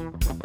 Thank you.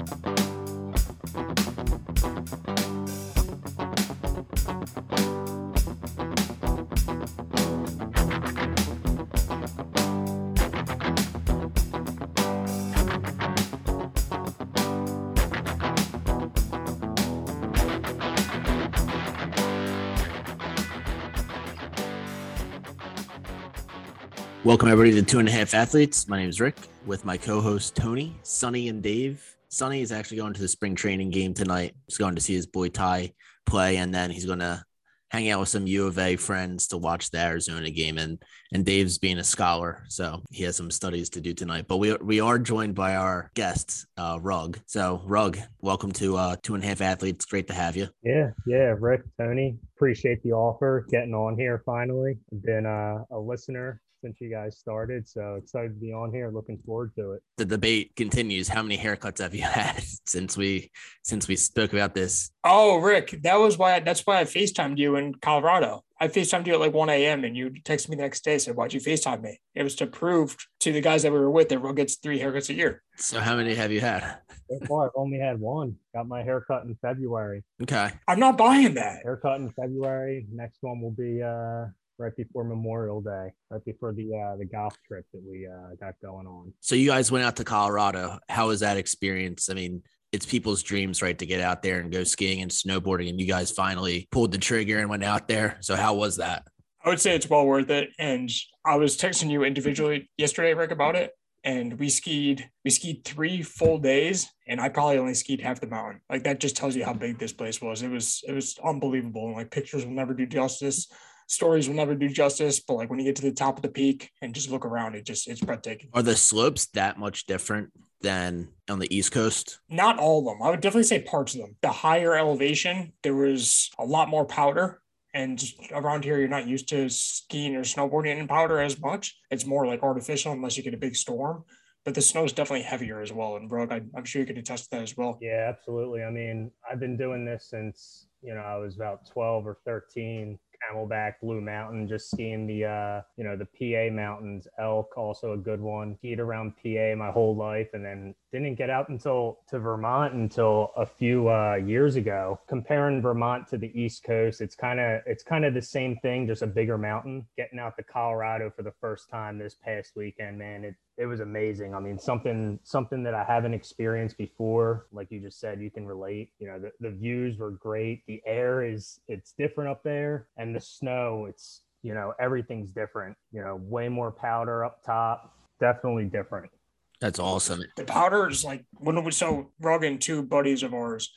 Welcome everybody to Two and a Half Athletes. My name is Rick with my co-host Tony, Sonny, and Dave. Sonny is actually going to the spring training game tonight. He's going to see his boy Ty play, and then he's going to hang out with some U of A friends to watch the Arizona game. And and Dave's being a scholar, so he has some studies to do tonight. But we we are joined by our guest, uh, Rug. So Rug, welcome to uh, Two and a Half Athletes. Great to have you. Yeah, yeah, Rick, Tony, appreciate the offer, getting on here finally. Been uh, a listener since you guys started. So excited to be on here. Looking forward to it. The debate continues. How many haircuts have you had since we since we spoke about this? Oh, Rick, that was why that's why I FaceTimed you in Colorado. I FaceTimed you at like 1 a.m. and you texted me the next day, said, Why'd you FaceTime me? It was to prove to the guys that we were with that everyone gets three haircuts a year. So how many have you had? So far, I've only had one. Got my haircut in February. Okay. I'm not buying that. Haircut in February. Next one will be uh right before Memorial Day, right before the uh, the golf trip that we uh, got going on. So you guys went out to Colorado. How was that experience? I mean, it's people's dreams, right, to get out there and go skiing and snowboarding, and you guys finally pulled the trigger and went out there. So how was that? I would say it's well worth it. And I was texting you individually yesterday, Rick, about it. And we skied, we skied three full days, and I probably only skied half the mountain. Like that just tells you how big this place was. It was, it was unbelievable. And like pictures will never do justice stories will never do justice, but like when you get to the top of the peak and just look around, it just it's breathtaking. Are the slopes that much different than on the East Coast? Not all of them. I would definitely say parts of them. The higher elevation, there was a lot more powder. And around here, you're not used to skiing or snowboarding in powder as much. It's more like artificial unless you get a big storm but the snow is definitely heavier as well. And Brooke, I, am sure you could attest to that as well. Yeah, absolutely. I mean, I've been doing this since you know I was about 12 or 13, Camelback, Blue Mountain, just skiing the uh, you know the PA mountains. Elk, also a good one. Skied around PA my whole life, and then didn't get out until to Vermont until a few uh, years ago. Comparing Vermont to the East Coast, it's kind of it's kind of the same thing, just a bigger mountain. Getting out to Colorado for the first time this past weekend, man, it it was amazing. I mean, something something that I haven't experienced before. Like you just said, you can relate. You know, the, the views were great. The air is it's different up there, and the snow, it's you know everything's different. You know, way more powder up top. Definitely different. That's awesome. The powder is like when we so Rogan, two buddies of ours,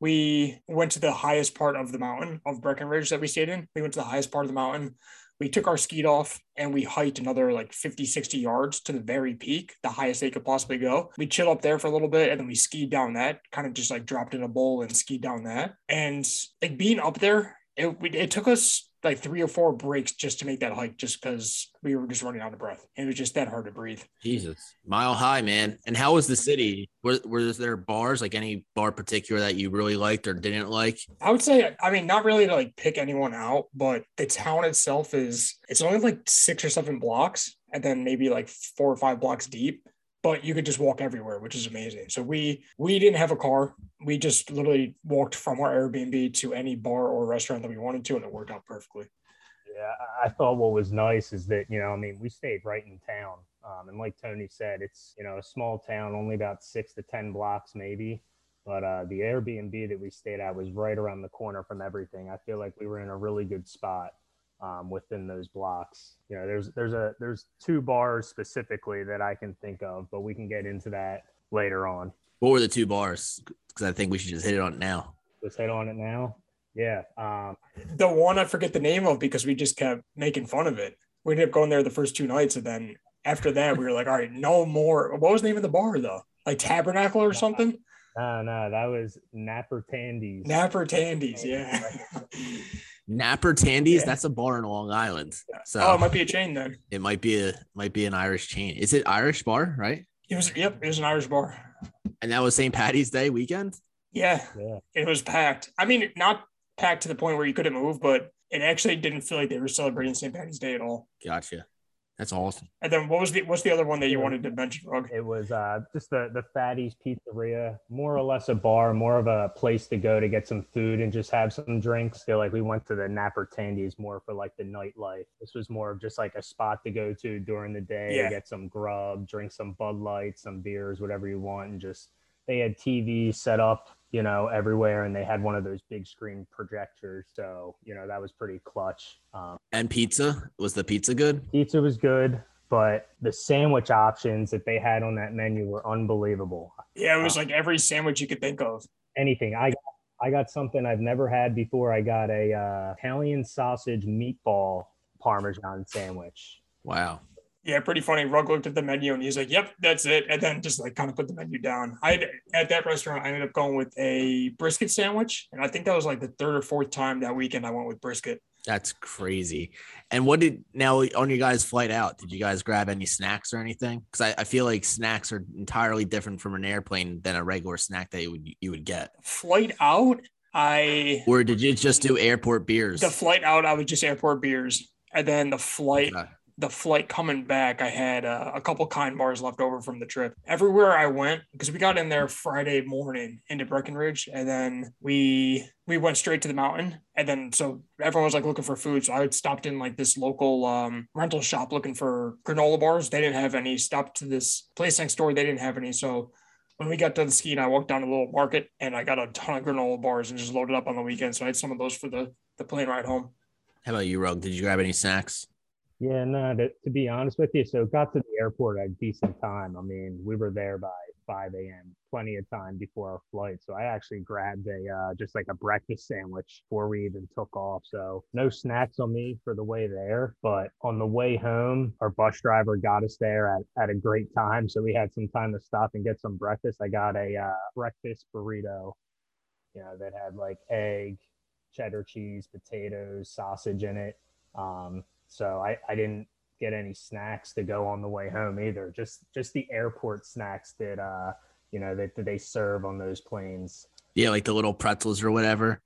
we went to the highest part of the mountain of Breckenridge that we stayed in. We went to the highest part of the mountain we took our skeet off and we hiked another like 50 60 yards to the very peak the highest they could possibly go. We chilled up there for a little bit and then we skied down that kind of just like dropped in a bowl and skied down that. And like being up there it, it took us like three or four breaks just to make that hike just because we were just running out of breath. It was just that hard to breathe. Jesus. Mile high, man. And how was the city? Were, were there bars, like any bar particular that you really liked or didn't like? I would say, I mean, not really to like pick anyone out, but the town itself is, it's only like six or seven blocks and then maybe like four or five blocks deep but you could just walk everywhere, which is amazing. So we we didn't have a car. We just literally walked from our Airbnb to any bar or restaurant that we wanted to, and it worked out perfectly. Yeah, I thought what was nice is that you know, I mean, we stayed right in town, um, and like Tony said, it's you know a small town, only about six to ten blocks maybe. But uh, the Airbnb that we stayed at was right around the corner from everything. I feel like we were in a really good spot um, within those blocks. You know, there's there's a there's two bars specifically that I can think of, but we can get into that later on. What were the two bars? Because I think we should just hit it on it now. Let's hit on it now. Yeah. Um, the one I forget the name of because we just kept making fun of it. We ended up going there the first two nights, and then after that, we were like, all right, no more. What was the name of the bar though? Like Tabernacle or something? No, no, that was Napper Tandy's. Napper Tandy's, yeah. Napper Tandy's, yeah. that's a bar in Long Island. So oh, it might be a chain then. It might be a might be an Irish chain. Is it Irish bar, right? It was yep, it was an Irish bar. And that was St. Patty's Day weekend? Yeah. yeah. It was packed. I mean, not packed to the point where you couldn't move, but it actually didn't feel like they were celebrating St. Patty's Day at all. Gotcha. That's awesome. And then what was the what's the other one that you Yeah. wanted to mention, Rug? It was uh, just the the Fatty's Pizzeria, more or less a bar, more of a place to go to get some food and just have some drinks. Feel like we went to the Napper Tandy's more for like the nightlife. This was more of just like a spot to go to during the day, Yeah. get some grub, drink some Bud Light, some beers, whatever you want, and just they had TV set up, you know, everywhere, and they had one of those big screen projectors. So you know that was pretty clutch. Um, And pizza was the pizza good? pizza was good, but the sandwich options that they had on that menu were unbelievable. Yeah, it was like every sandwich you could think of. Anything I I got something I've never had before. I got a uh, Italian sausage meatball parmesan sandwich. Wow. Yeah, pretty funny. Rug looked at the menu and he's like, "Yep, that's it," and then just like kind of put the menu down. I at that restaurant, I ended up going with a brisket sandwich, and I think that was like the third or fourth time that weekend I went with brisket. That's crazy. And what did now on your guys' flight out? Did you guys grab any snacks or anything? Because I, I feel like snacks are entirely different from an airplane than a regular snack that you would you would get. Flight out, I Or did you just do airport beers? the flight out, I was just airport beers, and then the flight Okay. The flight coming back, I had uh, a couple kind bars left over from the trip. Everywhere I went, because we got in there Friday morning into Breckenridge, and then we we went straight to the mountain, and then so everyone was like looking for food. So I had stopped in like this local um, rental shop looking for granola bars. They didn't have any. Stopped to this place next door. They didn't have any. So when we got done skiing, I walked down to the little market and I got a ton of granola bars and just loaded up on the weekend. So I had some of those for the the plane ride home. How about you, Rug? Did you grab any snacks? Yeah, no, to, to be honest with you, so got to the airport at a decent time. I mean, we were there by 5 a.m., plenty of time before our flight. So I actually grabbed a uh, just like a breakfast sandwich before we even took off. So no snacks on me for the way there. But on the way home, our bus driver got us there at, at a great time. So we had some time to stop and get some breakfast. I got a uh, breakfast burrito, you know, that had like egg, cheddar cheese, potatoes, sausage in it. Um, so I, I didn't get any snacks to go on the way home either. Just just the airport snacks that uh you know that, that they serve on those planes. Yeah, like the little pretzels or whatever.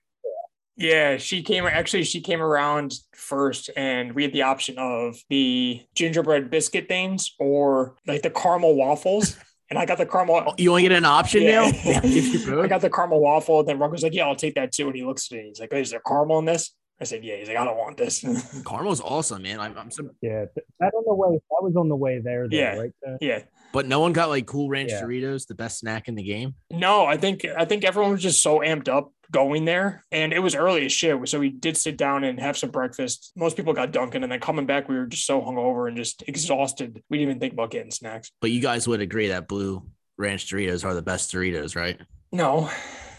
Yeah, she came actually she came around first and we had the option of the gingerbread biscuit things or like the caramel waffles. And I got the caramel. Oh, you only get an option Yeah. now? They give you I got the caramel waffle. And then Rocco's like, Yeah, I'll take that too. And he looks at me. He's like, Is there caramel in this? I said, Yeah. He's like, I don't want this. Caramel's awesome, man. I'm, I'm so, Yeah, th- that on the way that was on the way there. Though, Yeah. right? Tim? yeah. but no one got like Cool Ranch Yeah. Doritos, the best snack in the game. No, I think I think everyone was just so amped up going there, and it was early as shit. So we did sit down and have some breakfast. Most people got Dunkin', and then coming back, we were just so hungover and just exhausted. We didn't even think about getting snacks. But you guys would agree that Blue Ranch Doritos are the best Doritos, right? No,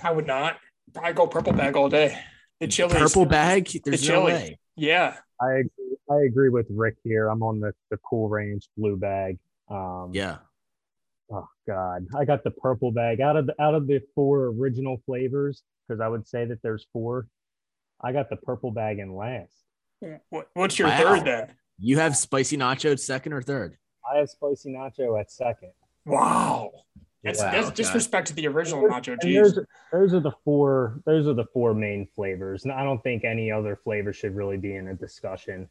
I would not. I go purple bag all day. The chili, Purple bag? There's no chili. way. Yeah, I agree, I agree with Rick here. I'm on the the Cool Ranch blue bag. Um, Yeah. Oh God, I got the purple bag out of the out of the four original flavors because I would say that there's four. I got the purple bag in last. What, what's your Wow. third then? You have spicy nacho at second or third? I have spicy nacho at second. Wow, that's, Wow, that's okay. disrespect to the original nacho And cheese. those, those are the four. Those are the four main flavors. And I don't think any other flavor should really be in a discussion.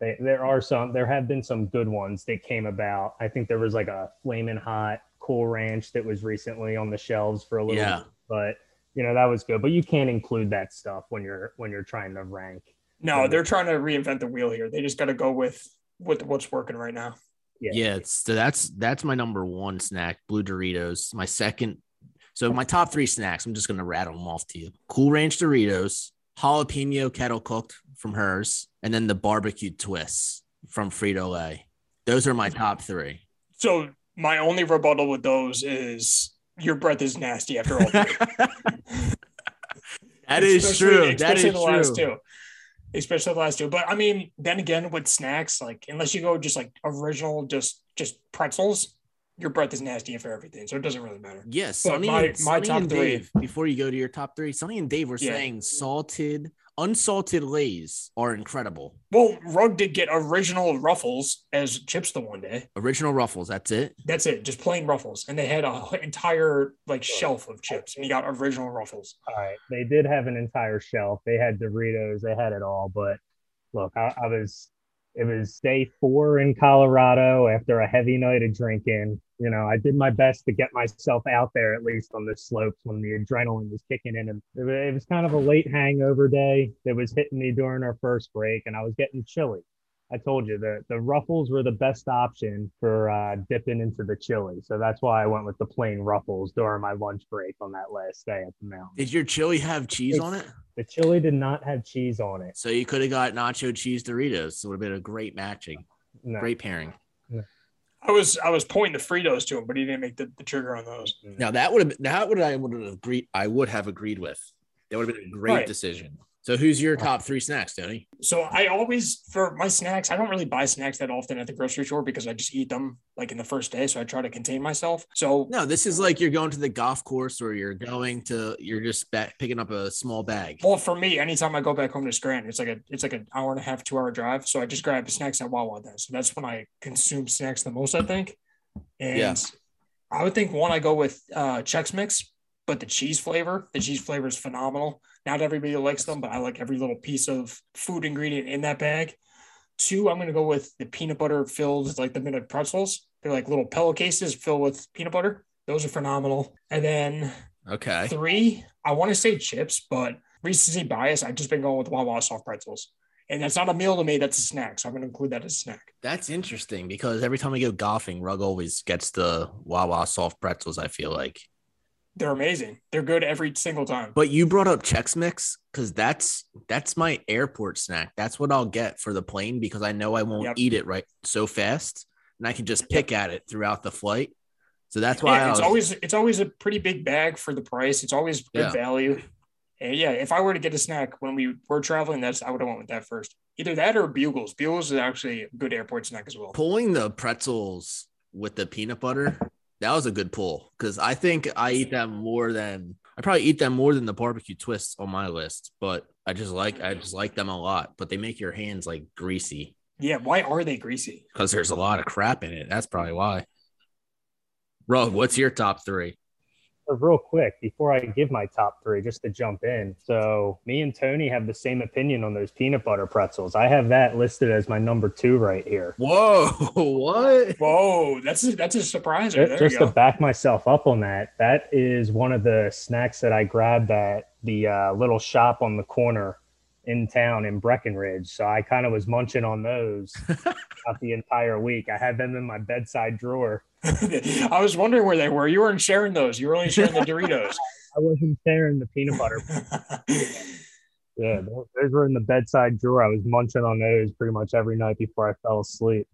They, there are some. There have been some good ones that came about. I think there was like a flaming hot Cool Ranch that was recently on the shelves for a little. Yeah. bit, but you know that was good. But you can't include that stuff when you're when you're trying to rank. No, they're trying to reinvent the wheel here. They just got to go with with what's working right now. Yeah. Yeah, it's so that's that's my number one snack, blue Doritos. My second, so my top three snacks, I'm just gonna rattle them off to you. Cool Ranch Doritos, jalapeno kettle cooked from Herr's, and then the barbecue twists from Frito Lay. Those are my top three. So my only rebuttal with those is your breath is nasty after all. That is true. That is true. Especially the last two. But I mean, then again, with snacks, like unless you go just like original, just just pretzels, your breath is nasty for everything. So it doesn't really matter. Yes, Sonny, my- and, my Sonny top and three- Dave. Before you go to your top three, Sonny and Dave were Yeah. saying salted, unsalted lays are incredible. Well, Rug did get original ruffles as chips the one day. Original Ruffles. That's it. That's it, just plain ruffles. And they had an entire like shelf of chips. And you got original ruffles. All right. They did have an entire shelf. They had Doritos. They had it all. But look, I, I was it was day four in Colorado after a heavy night of drinking. You know, I did my best to get myself out there at least on the slopes when the adrenaline was kicking in. And it was kind of a late hangover day that was hitting me during our first break, and I was getting chilly. I told you the the ruffles were the best option for uh, dipping into the chili, so that's why I went with the plain ruffles during my lunch break on that last day at the mountain. Did your chili have cheese on it? The chili did not have cheese on it. So you could have got nacho cheese Doritos. It would have been a great matching, No. great pairing. I was I was pointing the Fritos to him, but he didn't make the, the trigger on those. Now that would have that would I would have agreed. I would have agreed with. That would have been a great Right. decision. So who's your top three snacks, Tony? So I always for my snacks, I don't really buy snacks that often at the grocery store because I just eat them like in the first day. So I try to contain myself. So No, this is like you're going to the golf course or you're going to you're just ba- picking up a small bag. well for me, anytime I go back home to Scranton, it's like a it's like an hour and a half, two hour drive. So I just grab snacks at Wawa then. So that's when I consume snacks the most, I think. And Yeah. I would think one I go with uh Chex Mix, but the cheese flavor, the cheese flavor is phenomenal. Not everybody likes them, but I like every little piece of food ingredient in that bag. Two, I'm gonna go with the peanut butter filled like the minute pretzels. They're like little pillow cases filled with peanut butter. Those are phenomenal. And then Okay. three, I want to say chips, but recency bias, I've just been going with Wawa soft pretzels. And that's not a meal to me, that's a snack. So I'm gonna include that as a snack. That's interesting because every time I go golfing, Rug always gets the Wawa soft pretzels, I feel like. They're amazing. They're good every single time. But you brought up Chex Mix because that's that's my airport snack. That's what I'll get for the plane because I know I won't Yep. eat it right so fast, and I can just pick at it throughout the flight. So that's why yeah, I it's was, always it's always a pretty big bag for the price. It's always good Yeah. value. And yeah, if I were to get a snack when we were traveling, that's I would have went with that first. Either that or Bugles. Bugles is actually a good airport snack as well. pulling the pretzels with the peanut butter. That was a good pull because I think I eat them more than I probably eat them more than the barbecue twists on my list. But I just like I just like them a lot. But they make your hands like greasy Yeah, why are they greasy? because there's a lot of crap in it. That's probably why. Rug, what's your top three? Uh, real quick before I give my top three, just to jump in. So me and Tony have the same opinion on those peanut butter pretzels. I have that listed as my number two right here. Whoa, what? Whoa, that's a, that's a surprise. There, there just to back myself up on that, that is one of the snacks that I grabbed at the uh, little shop on the corner in town in Breckenridge. So I kind of was munching on those throughout the entire week. I had them in my bedside drawer. I was wondering where they were. You weren't sharing those. You were only sharing the Doritos. I wasn't sharing the peanut butter. Yeah, those were in the bedside drawer. I was munching on those pretty much every night before I fell asleep.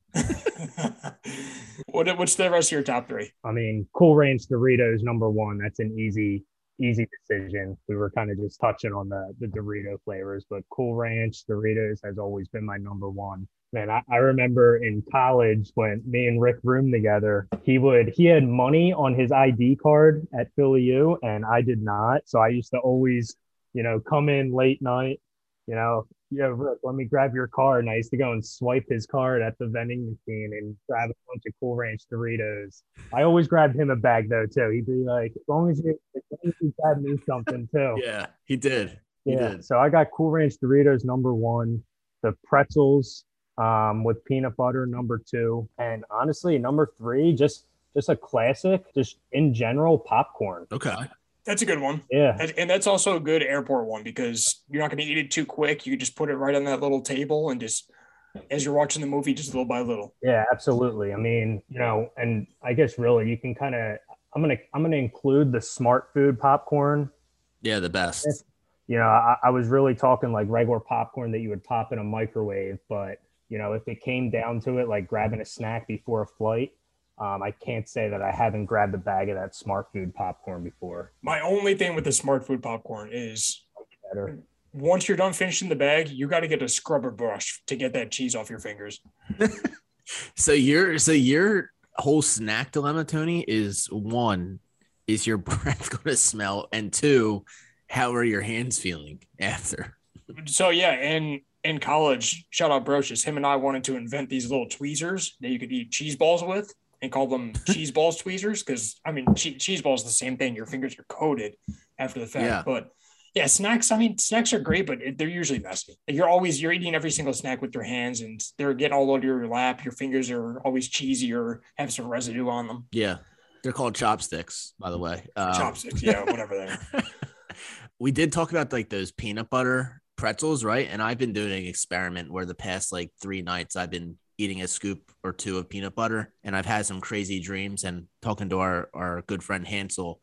what what's the rest of your top three? I mean, Cool Ranch Doritos number one. That's an easy, easy decision. We were kind of just touching on the the Dorito flavors, but Cool Ranch Doritos has always been my number one. Man, I, I remember in college when me and Rick roomed together, he would he had money on his ID card at Philly U, and I did not. So I used to always, you know, come in late night, you know, yeah, Rick, let me grab your card. And I used to go and swipe his card at the vending machine and grab a bunch of Cool Ranch Doritos. I always grabbed him a bag though too. He'd be like, as long as you, as long as you grab me something too. Yeah, he did. He Yeah. did. So I got Cool Ranch Doritos number one, the pretzels um, with peanut butter number two, and honestly number three, just just a classic, just in general popcorn. Okay. That's a good one. Yeah. And, and that's also a good airport one because you're not going to eat it too quick. You just put it right on that little table and just, as you're watching the movie, just little by little. Yeah, absolutely. I mean, you know, and I guess really you can kind of I'm gonna I'm gonna include the smart food popcorn. Yeah, the best. You know, I, I was really talking like regular popcorn that you would pop in a microwave, but you know, if it came down to it, like grabbing a snack before a flight, um, I can't say that I haven't grabbed a bag of that smart food popcorn before. My only thing with the smart food popcorn is Better. once you're done finishing the bag, you got to get a scrubber brush to get that cheese off your fingers. So your so your whole snack dilemma, Tony, is one, is your breath going to smell, and two, how are your hands feeling after? So yeah, and in college, shout out Brocious, him and I wanted to invent these little tweezers that you could eat cheese balls with and call them cheese balls tweezers because I mean che- cheese balls is the same thing. Your fingers are coated after the fact, Yeah. but Yeah, snacks. I mean, snacks are great, but they're usually messy. You're always you're eating every single snack with your hands, and they're getting all over your lap. Your fingers are always cheesy or have some residue on them. Yeah, they're called chopsticks, by the way. Um, chopsticks, yeah, whatever they are. we did talk about like those peanut butter pretzels, right? And I've been doing an experiment where the past like three nights I've been eating a scoop or two of peanut butter, and I've had some crazy dreams. And talking to our our good friend Hansel,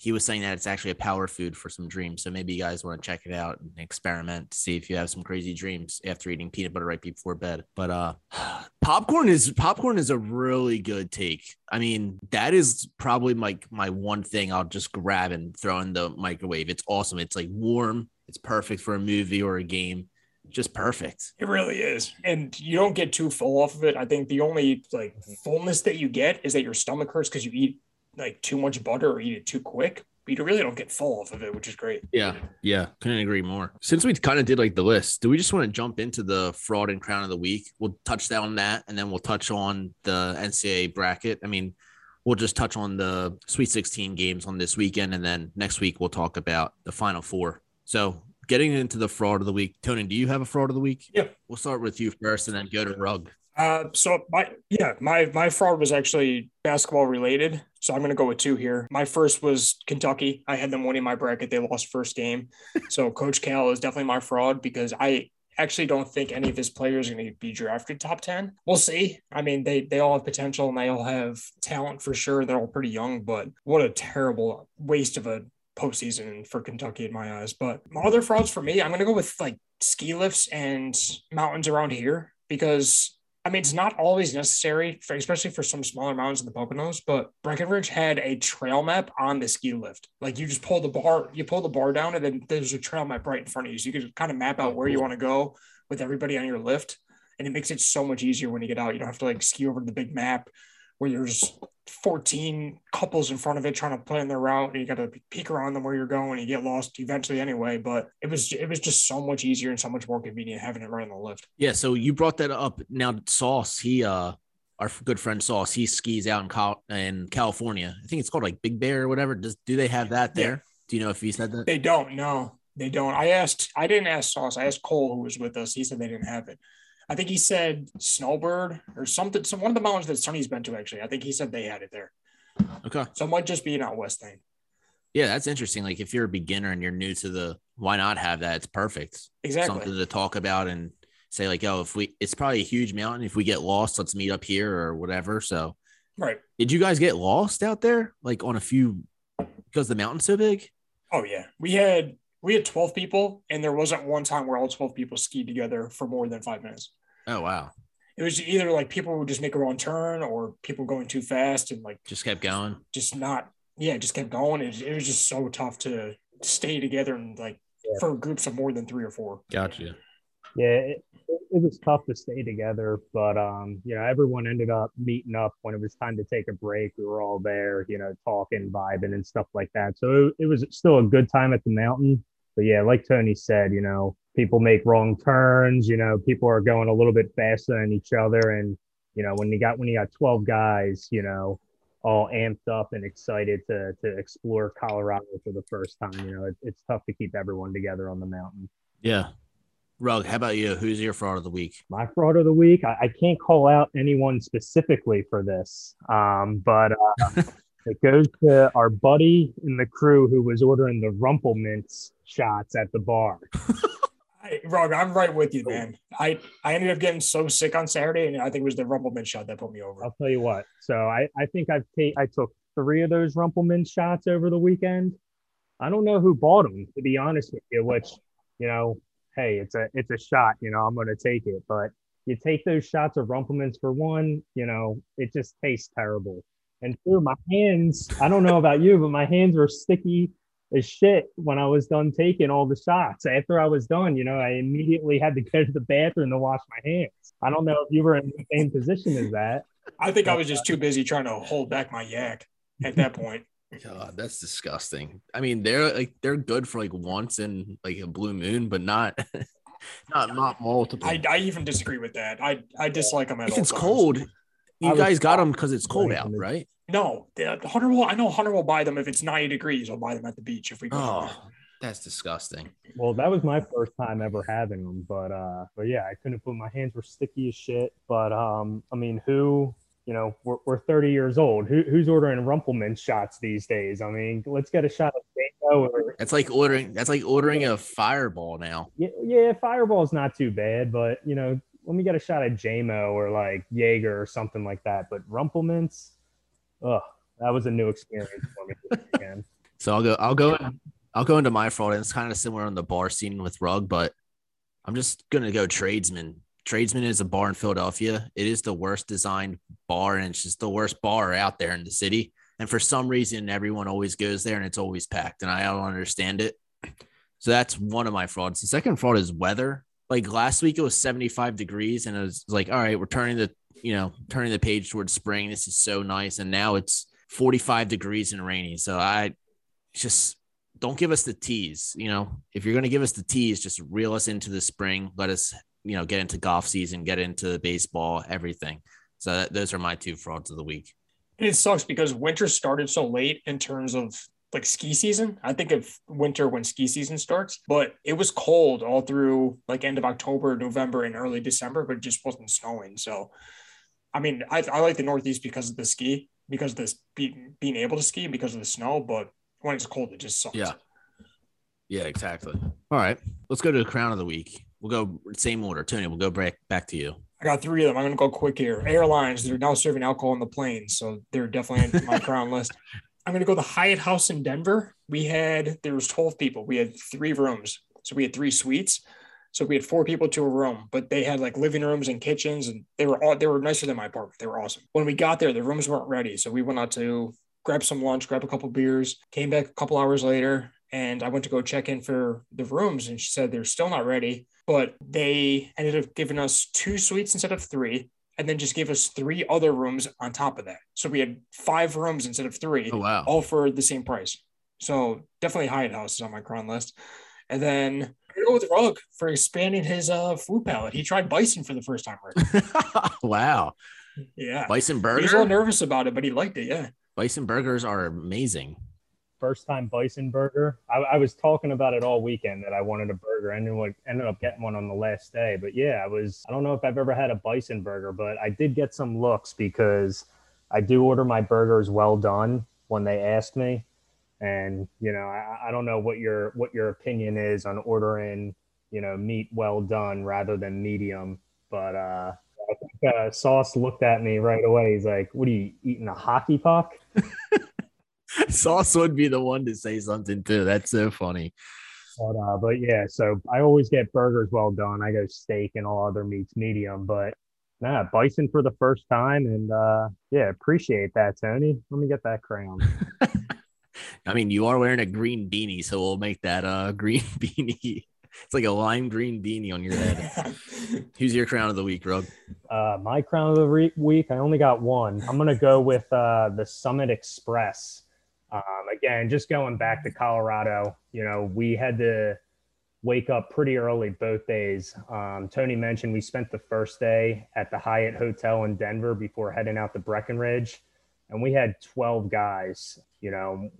he was saying that it's actually a power food for some dreams. So maybe you guys want to check it out and experiment to see if you have some crazy dreams after eating peanut butter right before bed. But uh popcorn is popcorn is a really good take. I mean, that is probably my my one thing I'll just grab and throw in the microwave. It's awesome. It's like warm. It's perfect for a movie or a game. Just perfect. It really is. And you don't get too full off of it. I think the only like fullness that you get is that your stomach hurts because you eat like too much butter or eat it too quick. But you really don't get full off of it, which is great. Yeah, yeah, couldn't agree more. Since we kind of did like the list, do we just want to jump into the fraud and crown of the week? We'll touch down on that, and then we'll touch on the NCAA bracket. I mean, we'll just touch on the Sweet 16 games on this weekend, and then next week we'll talk about the Final Four. So, getting into the fraud of the week, Tony, do you have a fraud of the week? Yeah, we'll start with you first, and then go to Rug. Uh, so my yeah, my my fraud was actually basketball related. So I'm gonna go with two here. My first was Kentucky. I had them winning my bracket. They lost first game. So Coach Cal is definitely my fraud because I actually don't think any of his players are going to be drafted top 10. We'll see. I mean, they they all have potential and they all have talent for sure. They're all pretty young, but what a terrible waste of a postseason for Kentucky in my eyes. But my other frauds for me, I'm going to go with like ski lifts and mountains around here because I mean, it's not always necessary, for, especially for some smaller mountains in the Poconos. But Breckenridge had a trail map on the ski lift. Like you just pull the bar, you pull the bar down, and then there's a trail map right in front of you, so you can kind of map out oh, where you want to go with everybody on your lift. And it makes it so much easier when you get out. You don't have to like ski over the big map where there's 14 couples in front of it trying to plan their route and you got to peek around them where you're going and you get lost eventually anyway but it was it was just so much easier and so much more convenient having it right on the lift. Yeah so you brought that up. Now sauce he uh our good friend sauce he skis out in, Cal- in california. I think it's called like big bear or whatever. Does do they have that there? Yeah. do you know if he said that? They don't no. They don't. I asked i didn't ask sauce. I asked cole who was with us. He said they didn't have it I think he said Snowbird or something. Some one of the mountains that Sonny's been to actually. I think he said they had it there. Okay. So it might just be an out west thing. Yeah, that's interesting. Like if you're a beginner and you're new to the, why not have that? It's perfect. Exactly. Something to talk about and say like, oh, if we, it's probably a huge mountain. If we get lost, let's meet up here or whatever. So, right. Did you guys get lost out there? Like on a few, because the mountain's so big. Oh yeah, we had we had 12 people and there wasn't one time where all 12 people skied together for more than five minutes Oh wow. It was either like people would just make a wrong turn or people going too fast and like just kept going. Just not yeah, just kept going. It, it was just so tough to stay together and like yeah. for groups of more than three or four. Gotcha. Yeah, it, it was tough to stay together, but um, you know, everyone ended up meeting up when it was time to take a break. We were all there, you know, talking, vibing, and stuff like that. So it, it was still a good time at the mountain. But yeah, like Tony said, you know, people make wrong turns. You know, people are going a little bit faster than each other, and you know, when you got when you got twelve guys, you know, all amped up and excited to to explore Colorado for the first time, you know, it, it's tough to keep everyone together on the mountain. Yeah. Rug, how about you? Who's your fraud of the week? My fraud of the week, I, I can't call out anyone specifically for this, um, but uh, it goes to our buddy in the crew who was ordering the Rumple Minze shots at the bar. I, Rog, I'm right with you, oh. man. I, I ended up getting so sick on Saturday, and I think it was the Rumple Minze shot that put me over. I'll tell you what. So I, I think I've ta- I took three of those Rumple Minze shots over the weekend. I don't know who bought them, to be honest with you. Which, you know, hey, it's a it's a shot. You know, I'm going to take it. But you take those shots of Rumple Minze for one, you know, it just tastes terrible. And two, my hands. I don't know about you, but my hands were sticky as shit when I was done taking all the shots. After I was done, you know, I immediately had to go to the bathroom to wash my hands. I don't know if you were in the same position as that. I think I was just too uh, busy trying to hold back my yak at that point. God, that's disgusting. I mean, they're like they're good for like once in like a blue moon, but not not not multiple. I, I even disagree with that. I I dislike them at if it's times. cold. You guys got them because it's cold out, right? No, the Hunter will. I know Hunter will buy them if it's ninety degrees. I'll buy them at the beach if we go. Oh, That's disgusting. Well, that was my first time ever having them, but uh, but yeah, I couldn't put my hands were sticky as shit. But um, I mean, who you know, we're, we're 30 years old. Who, who's ordering Rumple Minze shots these days? I mean, let's get a shot of Dano or That's like ordering. That's like ordering a fireball now. yeah, yeah, Fireball's not too bad, but you know, let me get a shot of JMO or like Jaeger or something like that. But Rumple Minze, ugh, that was a new experience for me this weekend. So I'll go. I'll go. I'll go into my fraud. And it's kind of similar on the bar scene with Rug, but I'm just gonna go tradesman. Tradesman is a bar in Philadelphia. It is the worst designed bar, and it's just the worst bar out there in the city. And for some reason, everyone always goes there, and it's always packed, and I don't understand it. So that's one of my frauds. The second fraud is weather. Like last week, it was 75 degrees, and it was like, all right, we're turning the you know turning the page towards spring. This is so nice, and now it's 45 degrees and rainy. So I just don't give us the tease. You know, if you're going to give us the tease, just reel us into the spring. Let us, you know, get into golf season, get into baseball, everything. So that, those are my two frauds of the week. It sucks because winter started so late in terms of like ski season. I think of winter when ski season starts, but it was cold all through like end of October, November, and early December, but it just wasn't snowing. So, I mean, I, I like the Northeast because of the ski, because of this being, being able to ski, because of the snow. But when it's cold, it just sucks. Yeah. Yeah, exactly. All right. Let's go to the crown of the week. We'll go same order. Tony, we'll go back back to you. I got three of them. I'm going to go quick here. Airlines, they're now serving alcohol on the planes. So they're definitely in my crown list. I'm going to go the Hyatt House in Denver. We had, there was 12 people. We had three rooms. So we had three suites. So we had four people to a room, but they had like living rooms and kitchens and they were all, they were nicer than my apartment. They were awesome. When we got there, the rooms weren't ready. So we went out to grab some lunch, grab a couple beers, came back a couple hours later, and I went to go check in for the rooms, and she said they're still not ready, but they ended up giving us two suites instead of three, and then just gave us three other rooms on top of that. So we had five rooms instead of three, Oh wow. all for the same price. So definitely Hyatt House is on my crown list. And then go with Rug for expanding his uh, food palette. He tried bison for the first time. Right? wow. Yeah. Bison burgers. He was a little nervous about it, but he liked it. Yeah. Bison burgers are amazing. First time bison burger. I, I was talking about it all weekend that I wanted a burger and then ended up getting one on the last day. But yeah, I was, I don't know if I've ever had a bison burger, but I did get some looks because I do order my burgers well done when they ask me. And, you know, I, I don't know what your, what your opinion is on ordering, you know, meat well done rather than medium. But, uh, I think uh, Sauce looked at me right away. He's like, "What are you eating a hockey puck?" Sauce would be the one to say something too. That's so funny. But, uh, but yeah, so I always get burgers well done. I go steak and all other meats medium. But nah, bison for the first time, and uh, yeah, appreciate that, Tony. Let me get that crown. I mean, you are wearing a green beanie, so we'll make that uh green beanie. It's like a lime green beanie on your head. Who's your crown of the week, Rug? Uh, my crown of the re- week, I only got one. I'm gonna go with uh, the Summit Express. Um, again, just going back to Colorado, you know, we had to wake up pretty early both days. Um, Tony mentioned we spent the first day at the Hyatt Hotel in Denver before heading out to Breckenridge, and we had 12 guys. You know,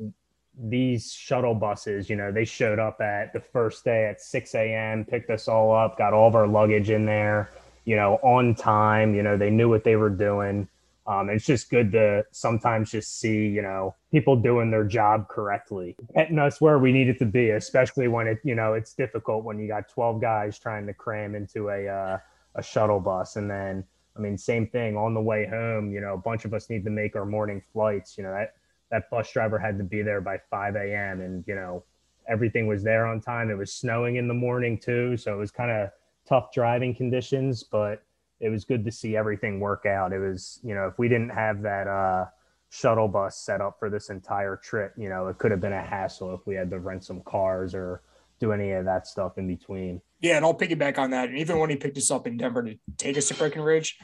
these shuttle buses, you know, they showed up at the first day at 6 a.m., picked us all up, got all of our luggage in there, you know, on time. You know, they knew what they were doing. Um, it's just good to sometimes just see, you know, people doing their job correctly, getting us where we needed to be, especially when it, you know, it's difficult when you got 12 guys trying to cram into a, uh, a shuttle bus. And then, I mean, same thing on the way home, you know, a bunch of us need to make our morning flights, you know, that, that bus driver had to be there by 5 a.m. and, you know, everything was there on time. It was snowing in the morning too. So it was kind of tough driving conditions, but it was good to see everything work out. It was, you know, if we didn't have that uh, shuttle bus set up for this entire trip, you know, it could have been a hassle if we had to rent some cars or do any of that stuff in between. Yeah, and I'll piggyback on that. And even when he picked us up in Denver to take us to Breckenridge,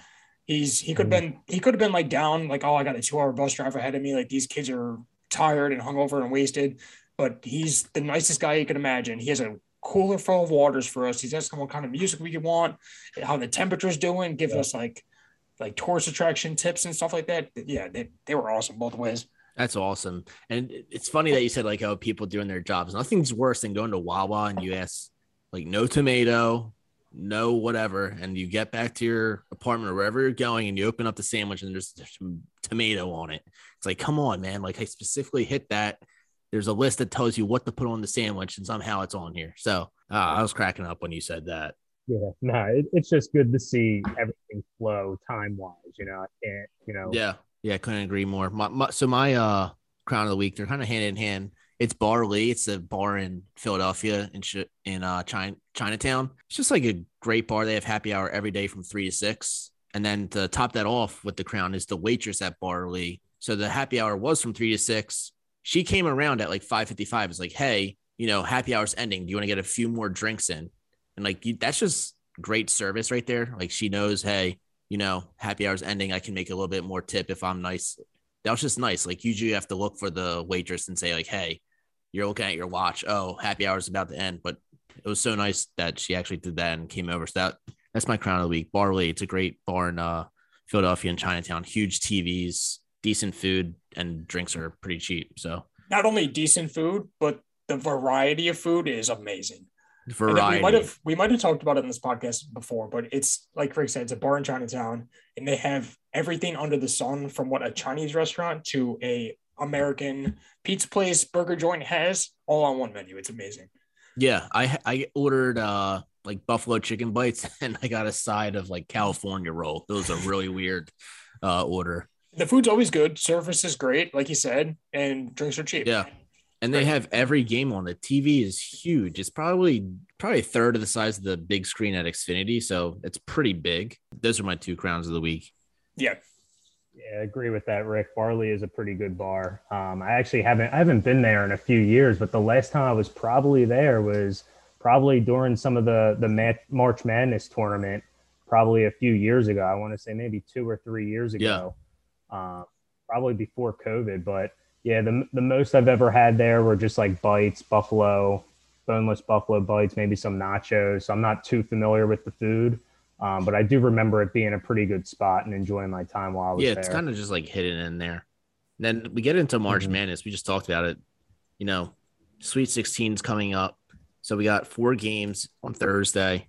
he's he could have been he could have been like down, like, oh, I got a two hour bus drive ahead of me. Like these kids are tired and hungover and wasted. But he's the nicest guy you can imagine. He has a cooler full of waters for us. He's asking what kind of music we want, how the temperature's doing, giving Yeah. us like like tourist attraction tips and stuff like that. Yeah, they, they were awesome both ways. That's awesome. And it's funny that you said like, oh, people doing their jobs. Nothing's worse than going to Wawa and you ask like no tomato, no whatever, and you get back to your apartment or wherever you're going and you open up the sandwich and there's, there's some tomato on it. It's like, come on, man. Like I specifically hit that. There's a list that tells you what to put on the sandwich, and somehow it's on here. So uh, I was cracking up when you said that. Yeah, no, it, it's just good to see everything flow time wise. You know, I can't, you know. Yeah, yeah, I couldn't agree more. My, my, so my uh crown of the week, they're kind of hand in hand. It's Bar-Ly. It's a bar in Philadelphia in in uh China, Chinatown. It's just like a great bar. They have happy hour every day from three to six. And then to top that off with the crown is the waitress at Bar-Ly. So the happy hour was from three to six. She came around at like five fifty five. It's like, hey, you know, happy hour's ending. Do you want to get a few more drinks in? And like that's just great service right there. Like she knows, hey, you know, happy hour's ending. I can make a little bit more tip if I'm nice. That was just nice. Like usually you have to look for the waitress and say, like, hey, you're looking at your watch. Oh, happy hour's about to end. But it was so nice that she actually did that and came over. So that that's my crown of the week. Bar-Ly. It's a great bar in uh, Philadelphia and Chinatown. Huge TVs, decent food, and drinks are pretty cheap. So not only decent food, but the variety of food is amazing. Variety. We might have we might have talked about it in this podcast before, but it's like Rick said, it's a bar in Chinatown, and they have everything under the sun from what a Chinese restaurant to a American pizza place, burger joint has all on one menu. It's amazing. Yeah, I I ordered uh like buffalo chicken bites and I got a side of like California roll. It was a really weird uh order. The food's always good. Service is great, like you said, and drinks are cheap. Yeah. And they have every game on. The TV is huge. It's probably probably a third of the size of the big screen at Xfinity, so it's pretty big. Those are my two crowns of the week. Yeah. Yeah, I agree with that, Rick. Bar-Ly is a pretty good bar. Um, I actually haven't I haven't been there in a few years, but the last time I was probably there was probably during some of the the March Madness tournament, probably a few years ago. I want to say maybe two or three years ago, yeah. Uh, probably before COVID. But yeah, the the most I've ever had there were just like bites, buffalo, boneless buffalo bites, maybe some nachos. So I'm not too familiar with the food. Um, but I do remember it being a pretty good spot and enjoying my time while I was yeah, there. it's kind of just like hidden in there. And then we get into March mm-hmm. Madness. We just talked about it. You know, Sweet 16's coming up. So we got four games on Thursday,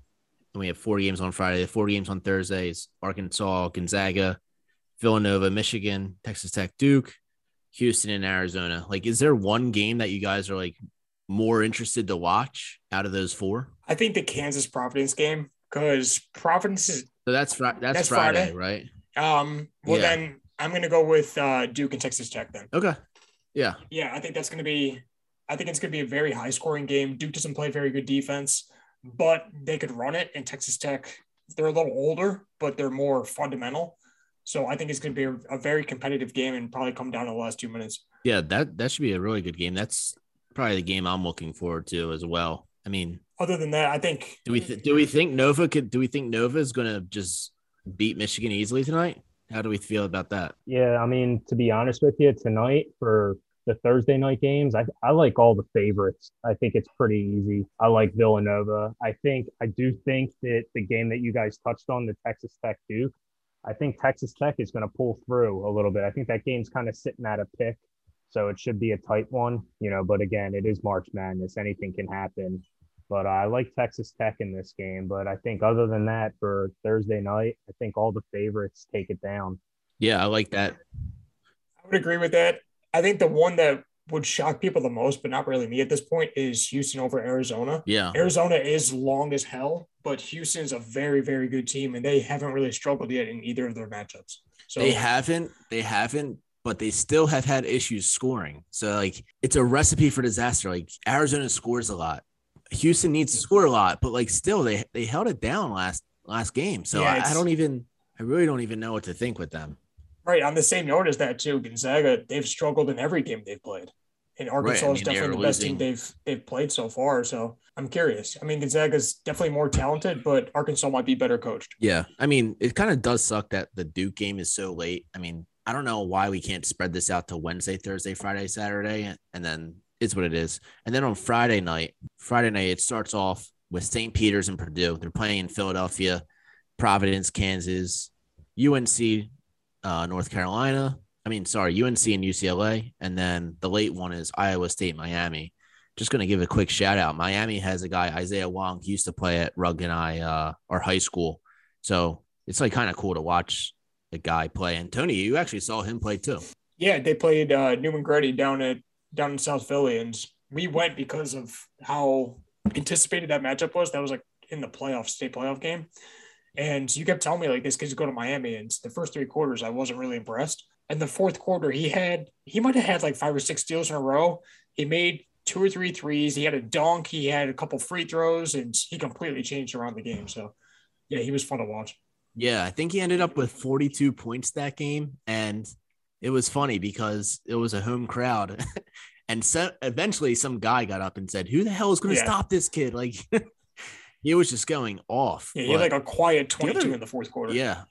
and we have four games on Friday. The four games on Thursdays Arkansas, Gonzaga, Villanova, Michigan, Texas Tech, Duke, Houston and Arizona. Like, is there one game that you guys are like more interested to watch out of those four? I think the Kansas Providence game because Providence is so that's fr- that's, that's Friday, Friday, right? Um. Well, yeah. then I'm gonna go with uh, Duke and Texas Tech then. Okay. Yeah. Yeah, I think that's gonna be. I think it's gonna be a very high scoring game. Duke doesn't play very good defense, but they could run it. And Texas Tech, they're a little older, but they're more fundamental. So I think it's going to be a, a, very competitive game and probably come down to the last two minutes. Yeah, that that should be a really good game. That's probably the game I'm looking forward to as well. I mean, other than that, I think do we th- do we think Nova could do we think Nova is going to just beat Michigan easily tonight? How do we feel about that? Yeah, I mean, to be honest with you, tonight for the Thursday night games, I, I like all the favorites. I think it's pretty easy. I like Villanova. I think I do think that the game that you guys touched on, the Texas Tech Duke, I think Texas Tech is going to pull through a little bit. I think that game's kind of sitting at a pick, so it should be a tight one, you know. But again, it is March Madness; anything can happen. But uh, I like Texas Tech in this game. But I think other than that, for Thursday night, I think all the favorites take it down. Yeah, I like that. I would agree with that. I think the one that would shock people the most, but not really me at this point, is Houston over Arizona. Yeah. Arizona is long as hell, but Houston's a very, very good team, and they haven't really struggled yet in either of their matchups. So they haven't, they haven't, but they still have had issues scoring. So like it's a recipe for disaster. Like Arizona scores a lot. Houston needs to score a lot, but like still they they held it down last last game. So yeah, I, I don't even I really don't even know what to think with them. Right. On the same note as that too, Gonzaga, they've struggled in every game they've played. And Arkansas right. I mean, is definitely the best team they've they've played so far. So I'm curious. I mean, Gonzaga's definitely more talented, but Arkansas might be better coached. Yeah. I mean, it kind of does suck that the Duke game is so late. I mean, I don't know why we can't spread this out to Wednesday, Thursday, Friday, Saturday, and then it's what it is. And then on Friday night, Friday night, it starts off with St. Peter's and Purdue. They're playing in Philadelphia, Providence, Kansas, UNC, uh, North Carolina, I mean, sorry, UNC and UCLA, and then the late one is Iowa State, Miami. Just going to give a quick shout out. Miami has a guy Isaiah Wong. Used to play at Rug and I, uh, our high school. So it's like kind of cool to watch the guy play. And Tony, you actually saw him play too. Yeah, they played uh, Neumann Goretti down at down in South Philly, and we went because of how anticipated that matchup was. That was like in the playoff state playoff game. And you kept telling me like this kid's go to Miami. And the first three quarters, I wasn't really impressed. And the fourth quarter, he had he might have had like five or six steals in a row. He made two or three threes. He had a dunk. He had a couple free throws, and he completely changed around the game. So, yeah, he was fun to watch. Yeah, I think he ended up with 42 points that game, and it was funny because it was a home crowd, and so eventually some guy got up and said, "Who the hell is going to yeah. stop this kid?" Like he was just going off. Yeah, he had like a quiet 22 other, in the fourth quarter. Yeah,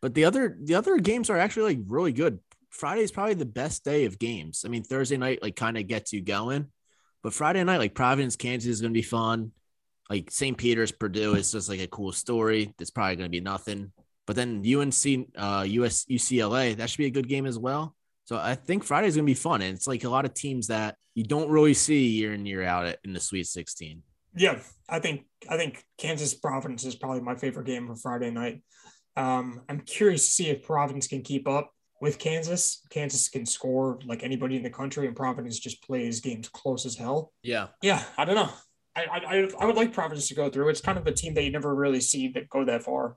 but the other the other games are actually like really good. Friday is probably the best day of games. I mean, Thursday night like kind of gets you going, but Friday night like Providence, Kansas is going to be fun. Like St. Peter's, Purdue is just like a cool story. It's probably going to be nothing. But then UNC, uh, US, UCLA, that should be a good game as well. So I think Friday's going to be fun. And it's like a lot of teams that you don't really see year in, year out in the Sweet 16. Yeah, I think I think Kansas Providence is probably my favorite game for Friday night. Um, I'm curious to see if Providence can keep up with Kansas. Kansas can score like anybody in the country, and Providence just plays games close as hell. Yeah, yeah. I don't know. I I, I would like Providence to go through. It's kind of a team that you never really see that go that far.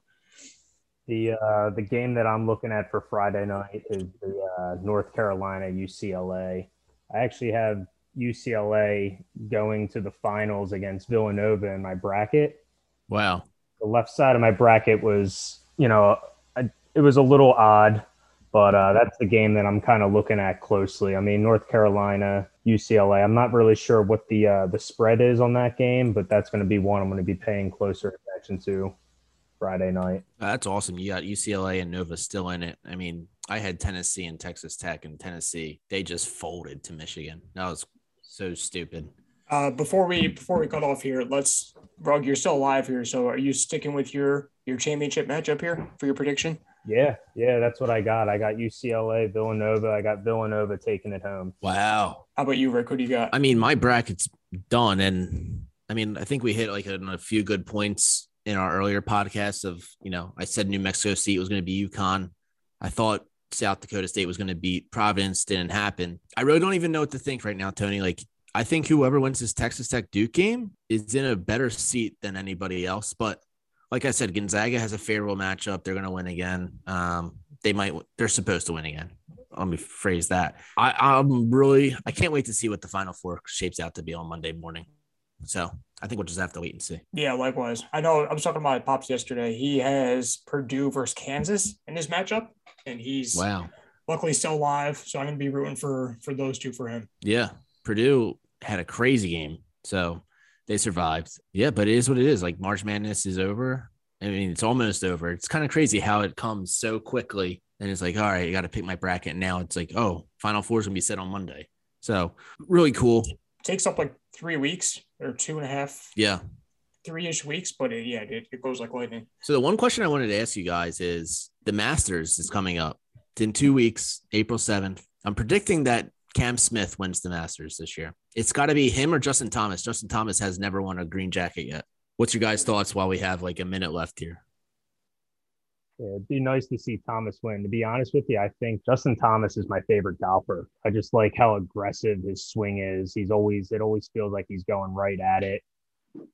The uh, the game that I'm looking at for Friday night is the uh, North Carolina UCLA. I actually have UCLA going to the finals against Villanova in my bracket. Wow. The left side of my bracket was, you know, I, it was a little odd, but uh, that's the game that I'm kind of looking at closely. I mean, North Carolina, UCLA. I'm not really sure what the uh, the spread is on that game, but that's going to be one I'm going to be paying closer attention to Friday night. That's awesome. You got UCLA and Nova still in it. I mean, I had Tennessee and Texas Tech, and Tennessee they just folded to Michigan. That was so stupid. Uh, before we before we cut off here, let's Rug, you're still alive here. So are you sticking with your your championship matchup here for your prediction? Yeah, yeah, that's what I got. I got UCLA, Villanova. I got Villanova taking it home. Wow. How about you, Rick? What do you got? I mean, my bracket's done, and I mean, I think we hit like a, a few good points in our earlier podcast. Of you know, I said New Mexico State was going to be UConn. I thought South Dakota State was going to beat Providence. Didn't happen. I really don't even know what to think right now, Tony. Like, I think whoever wins this Texas Tech Duke game is in a better seat than anybody else. But like I said, Gonzaga has a favorable matchup. They're going to win again. Um, they might. They're supposed to win again. Let me phrase that. I, I'm really. I can't wait to see what the Final Four shapes out to be on Monday morning. So I think we'll just have to wait and see. Yeah, likewise. I know I was talking about Pops yesterday. He has Purdue versus Kansas in his matchup, and he's wow. Luckily, still alive, so I'm gonna be rooting for for those two for him. Yeah, Purdue had a crazy game, so they survived. Yeah, but it is what it is. Like March Madness is over. I mean, it's almost over. It's kind of crazy how it comes so quickly, and it's like, all right, I got to pick my bracket. Now it's like, oh, Final Four is gonna be set on Monday. So really cool. Takes up like three weeks or two and a half. Yeah. Three ish weeks, but it, yeah, it, it goes like lightning. So the one question I wanted to ask you guys is the Masters is coming up. It's in two weeks, April 7th. I'm predicting that Cam Smith wins the Masters this year. It's got to be him or Justin Thomas. Justin Thomas has never won a green jacket yet. What's your guys' thoughts while we have like a minute left here? Yeah, it'd be nice to see Thomas win. To be honest with you, I think Justin Thomas is my favorite golfer. I just like how aggressive his swing is. He's always it always feels like he's going right at it.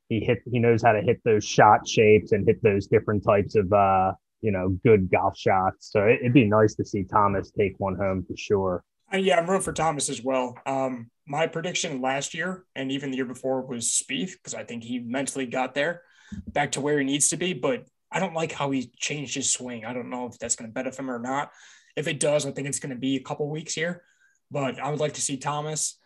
He hit he knows how to hit those shot shapes and hit those different types of uh, you know, good golf shots. So it, would be nice to see Thomas take one home for sure. Uh, yeah, I'm rooting for Thomas as well. Um, my prediction last year and even the year before was Spieth because I think he mentally got there back to where he needs to be. But I don't like how he changed his swing. I don't know if that's going to benefit him or not. If it does, I think it's going to be a couple weeks here. But I would like to see Thomas.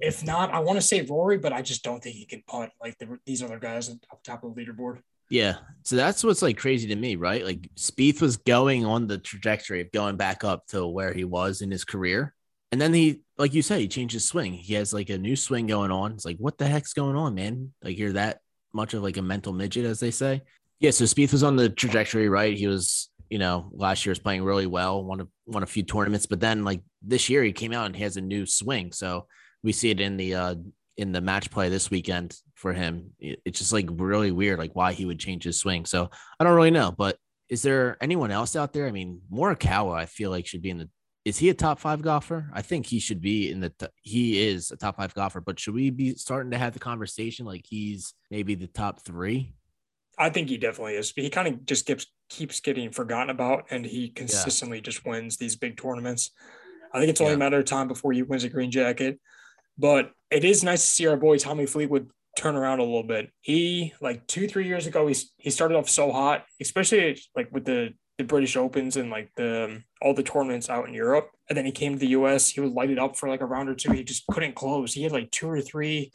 If not, I want to say Rory, but I just don't think he can putt like the, these other guys the top of the leaderboard. Yeah. So that's what's like crazy to me, right? Like Spieth was going on the trajectory of going back up to where he was in his career. And then he, like you said, he changed his swing. He has like a new swing going on. It's like, what the heck's going on, man? Like you're that much of like a mental midget, as they say. Yeah, so Spieth was on the trajectory, right? He was you know, last year was playing really well, won a, won a few tournaments, but then like this year he came out and he has a new swing. So we see it in the uh in the match play this weekend for him. It's just like really weird, like why he would change his swing. So I don't really know, but is there anyone else out there? I mean, Morikawa, I feel like should be in the. Is he a top five golfer? I think he should be in the. He is a top five golfer, but should we be starting to have the conversation like he's maybe the top three? I think he definitely is. He kind of just keeps keeps getting forgotten about, and he consistently yeah. just wins these big tournaments. I think it's only yeah. a matter of time before he wins a green jacket. But it is nice to see our boy Tommy Fleetwood turn around a little bit. He like two three years ago he he started off so hot, especially like with the the British Opens and like the um, all the tournaments out in Europe. And then he came to the US. He would light it up for like a round or two. He just couldn't close. He had like two or three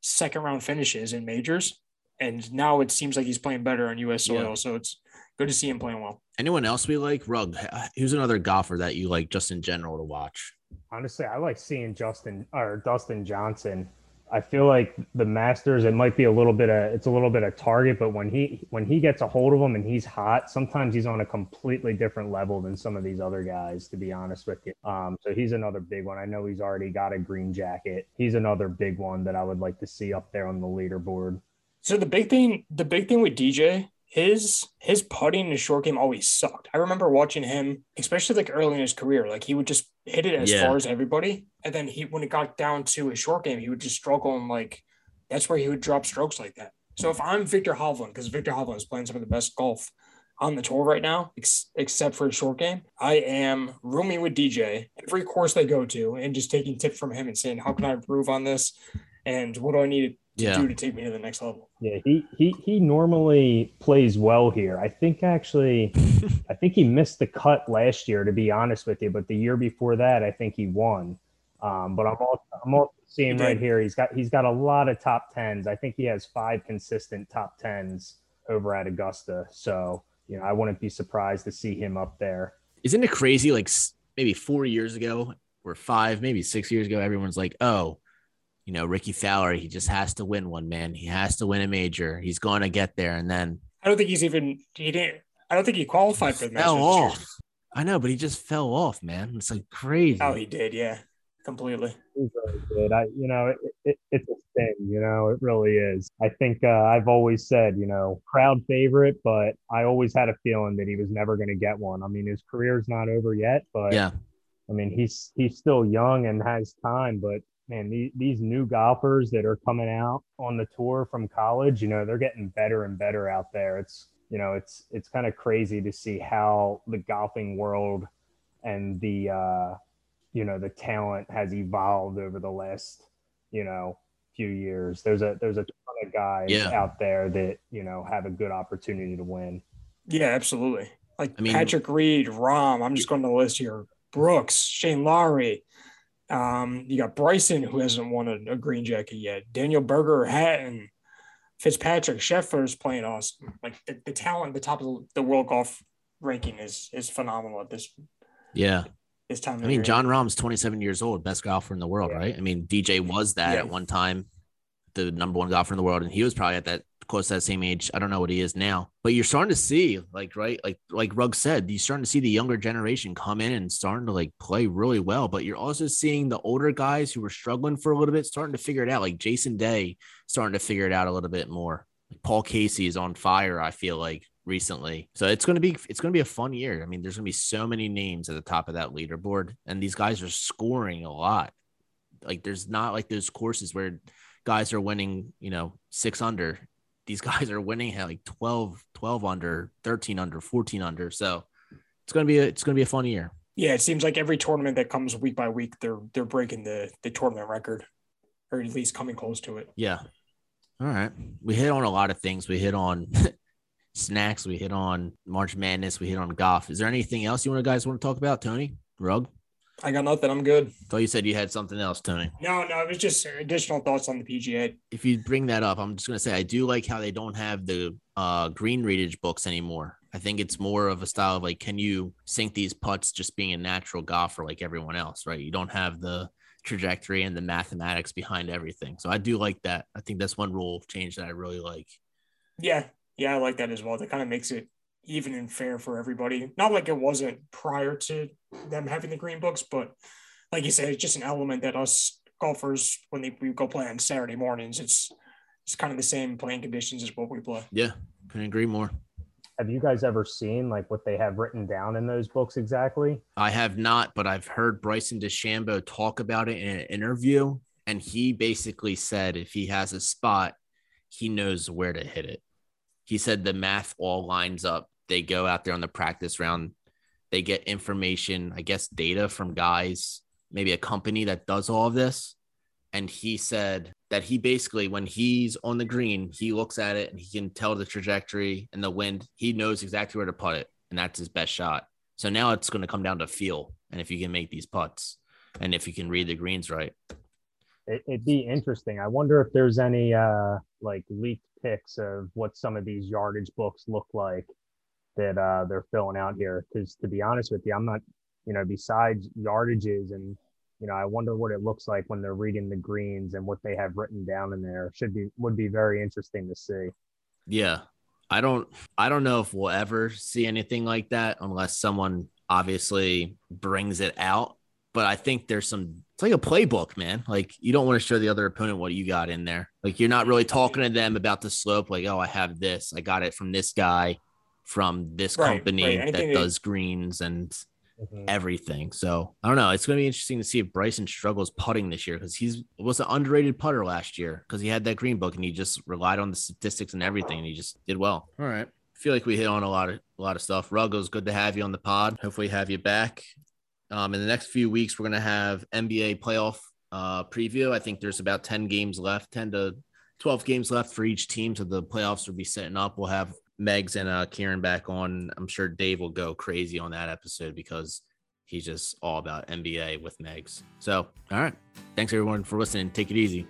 second round finishes in majors and now it seems like he's playing better on U.S. soil. Yeah. So it's good to see him playing well. Anyone else we like? Rug. Who's another golfer that you like just in general to watch? Honestly, I like seeing Justin or Dustin Johnson. I feel like the Masters, it might be a little bit of it's a little bit of target, but when he when he gets a hold of him and he's hot, sometimes he's on a completely different level than some of these other guys. To be honest with you, um, so he's another big one. I know he's already got a green jacket. He's another big one that I would like to see up there on the leaderboard. So the big thing, the big thing with DJ, his his putting in his short game always sucked. I remember watching him, especially like early in his career, like he would just hit it as yeah. far as everybody, and then he when it got down to his short game, he would just struggle and like that's where he would drop strokes like that. So if I'm Viktor Hovland, because Viktor Hovland is playing some of the best golf on the tour right now, ex- except for a short game. I am rooming with DJ every course they go to and just taking tips from him and saying, how can I improve on this? And what do I need to yeah. do to take me to the next level. Yeah, he he he normally plays well here. I think actually, I think he missed the cut last year, to be honest with you. But the year before that, I think he won. Um, but I'm also I'm also seeing right here he's got he's got a lot of top tens. I think he has five consistent top tens over at Augusta. So you know, I wouldn't be surprised to see him up there. Isn't it crazy? Like maybe four years ago or five, maybe six years ago, everyone's like, "Oh, you know, Rickie Fowler, he just has to win one, man. He has to win a major. He's going to get there. And then I don't think he's even, he didn't, I don't think he qualified for the fell off. I know, but he just fell off, man. It's like crazy. Oh, he did. Yeah, completely. He really did. I, you know, it, it, it's a thing, you know, it really is. I think uh, I've always said, you know, crowd favorite, but I always had a feeling that he was never going to get one. I mean, his career's not over yet, but yeah. I mean, he's he's still young and has time, but man, these, these new golfers that are coming out on the tour from college, you know, they're getting better and better out there. It's, you know, it's, it's kind of crazy to see how the golfing world and the, uh, you know, the talent has evolved over the last, you know, few years. There's a, there's a ton of guys yeah. out there that, you know, have a good opportunity to win. Yeah, absolutely. Like I mean, Patrick Reed, Rahm, I'm just going to the list here. Brooks, Shane Lowry, um, you got Bryson, who hasn't won a, a green jacket yet. Daniel Berger, Hatton, Fitzpatrick, Scheffler is playing awesome. Like the, the talent, the top of the world golf ranking is is phenomenal at this. Yeah. This time. I mean, Jon Rahm's 27 years old, best golfer in the world, yeah. right? I mean, DJ was that yeah. at one time, the number one golfer in the world, and he was probably at that close to that same age. I don't know what he is now, but you're starting to see, like, right, like, like Rug said, you're starting to see the younger generation come in and starting to like play really well. But you're also seeing the older guys who were struggling for a little bit starting to figure it out, like Jason Day starting to figure it out a little bit more. Like Paul Casey is on fire. I feel like recently. So it's going to be it's going to be a fun year. I mean, there's going to be so many names at the top of that leaderboard and these guys are scoring a lot. Like there's not like those courses where guys are winning, you know, 6 under these guys are winning at like 12, 12 under, 13 under, 14 under. So it's gonna be a it's gonna be a fun year. Yeah, it seems like every tournament that comes week by week, they're they're breaking the the tournament record, or at least coming close to it. Yeah. All right. We hit on a lot of things. We hit on snacks. We hit on March Madness. We hit on golf. Is there anything else you want to guys want to talk about, Tony? Rug? I got nothing. I'm good. Thought you said you had something else, Tony. No, no, it was just additional thoughts on the PGA. If you bring that up, I'm just gonna say I do like how they don't have the uh, green readage books anymore. I think it's more of a style of like, can you sink these putts just being a natural golfer like everyone else, right? You don't have the trajectory and the mathematics behind everything. So I do like that. I think that's one rule change that I really like. Yeah, yeah, I like that as well. That kind of makes it even and fair for everybody. Not like it wasn't prior to them having the green books, but like you said, it's just an element that us golfers when they, we go play on Saturday mornings, it's it's kind of the same playing conditions as what we play. Yeah, couldn't agree more. Have you guys ever seen like what they have written down in those books exactly? I have not, but I've heard Bryson DeChambeau talk about it in an interview, and he basically said if he has a spot, he knows where to hit it. He said the math all lines up. They go out there on the practice round, they get information, I guess data from guys, maybe a company that does all of this. And he said that he basically, when he's on the green, he looks at it and he can tell the trajectory and the wind. He knows exactly where to put it, and that's his best shot. So now it's going to come down to feel and if you can make these putts and if you can read the greens right. It, would be interesting. I wonder if there's any uh, like leaked pics of what some of these yardage books look like that uh, they're filling out here. Because to be honest with you, I'm not, you know, besides yardages and you know, I wonder what it looks like when they're reading the greens and what they have written down in there. Should be would be very interesting to see. Yeah. I don't I don't know if we'll ever see anything like that unless someone obviously brings it out. But I think there's some it's like a playbook, man. Like you don't want to show the other opponent what you got in there. Like you're not really talking to them about the slope, like, oh, I have this, I got it from this guy from this right, company right. that does greens and mm-hmm. everything. So I don't know. It's going to be interesting to see if Bryson struggles putting this year because he's was an underrated putter last year because he had that green book and he just relied on the statistics and everything and he just did well. All right. I feel like we hit on a lot of a lot of stuff. Ruggles, good to have you on the pod. Hopefully, have you back. Um, in the next few weeks, we're gonna have NBA playoff uh, preview. I think there's about ten games left, ten to twelve games left for each team. So the playoffs will be setting up. We'll have Megs and uh, Kieran back on. I'm sure Dave will go crazy on that episode because he's just all about NBA with Megs. So, all right. Thanks everyone for listening. Take it easy.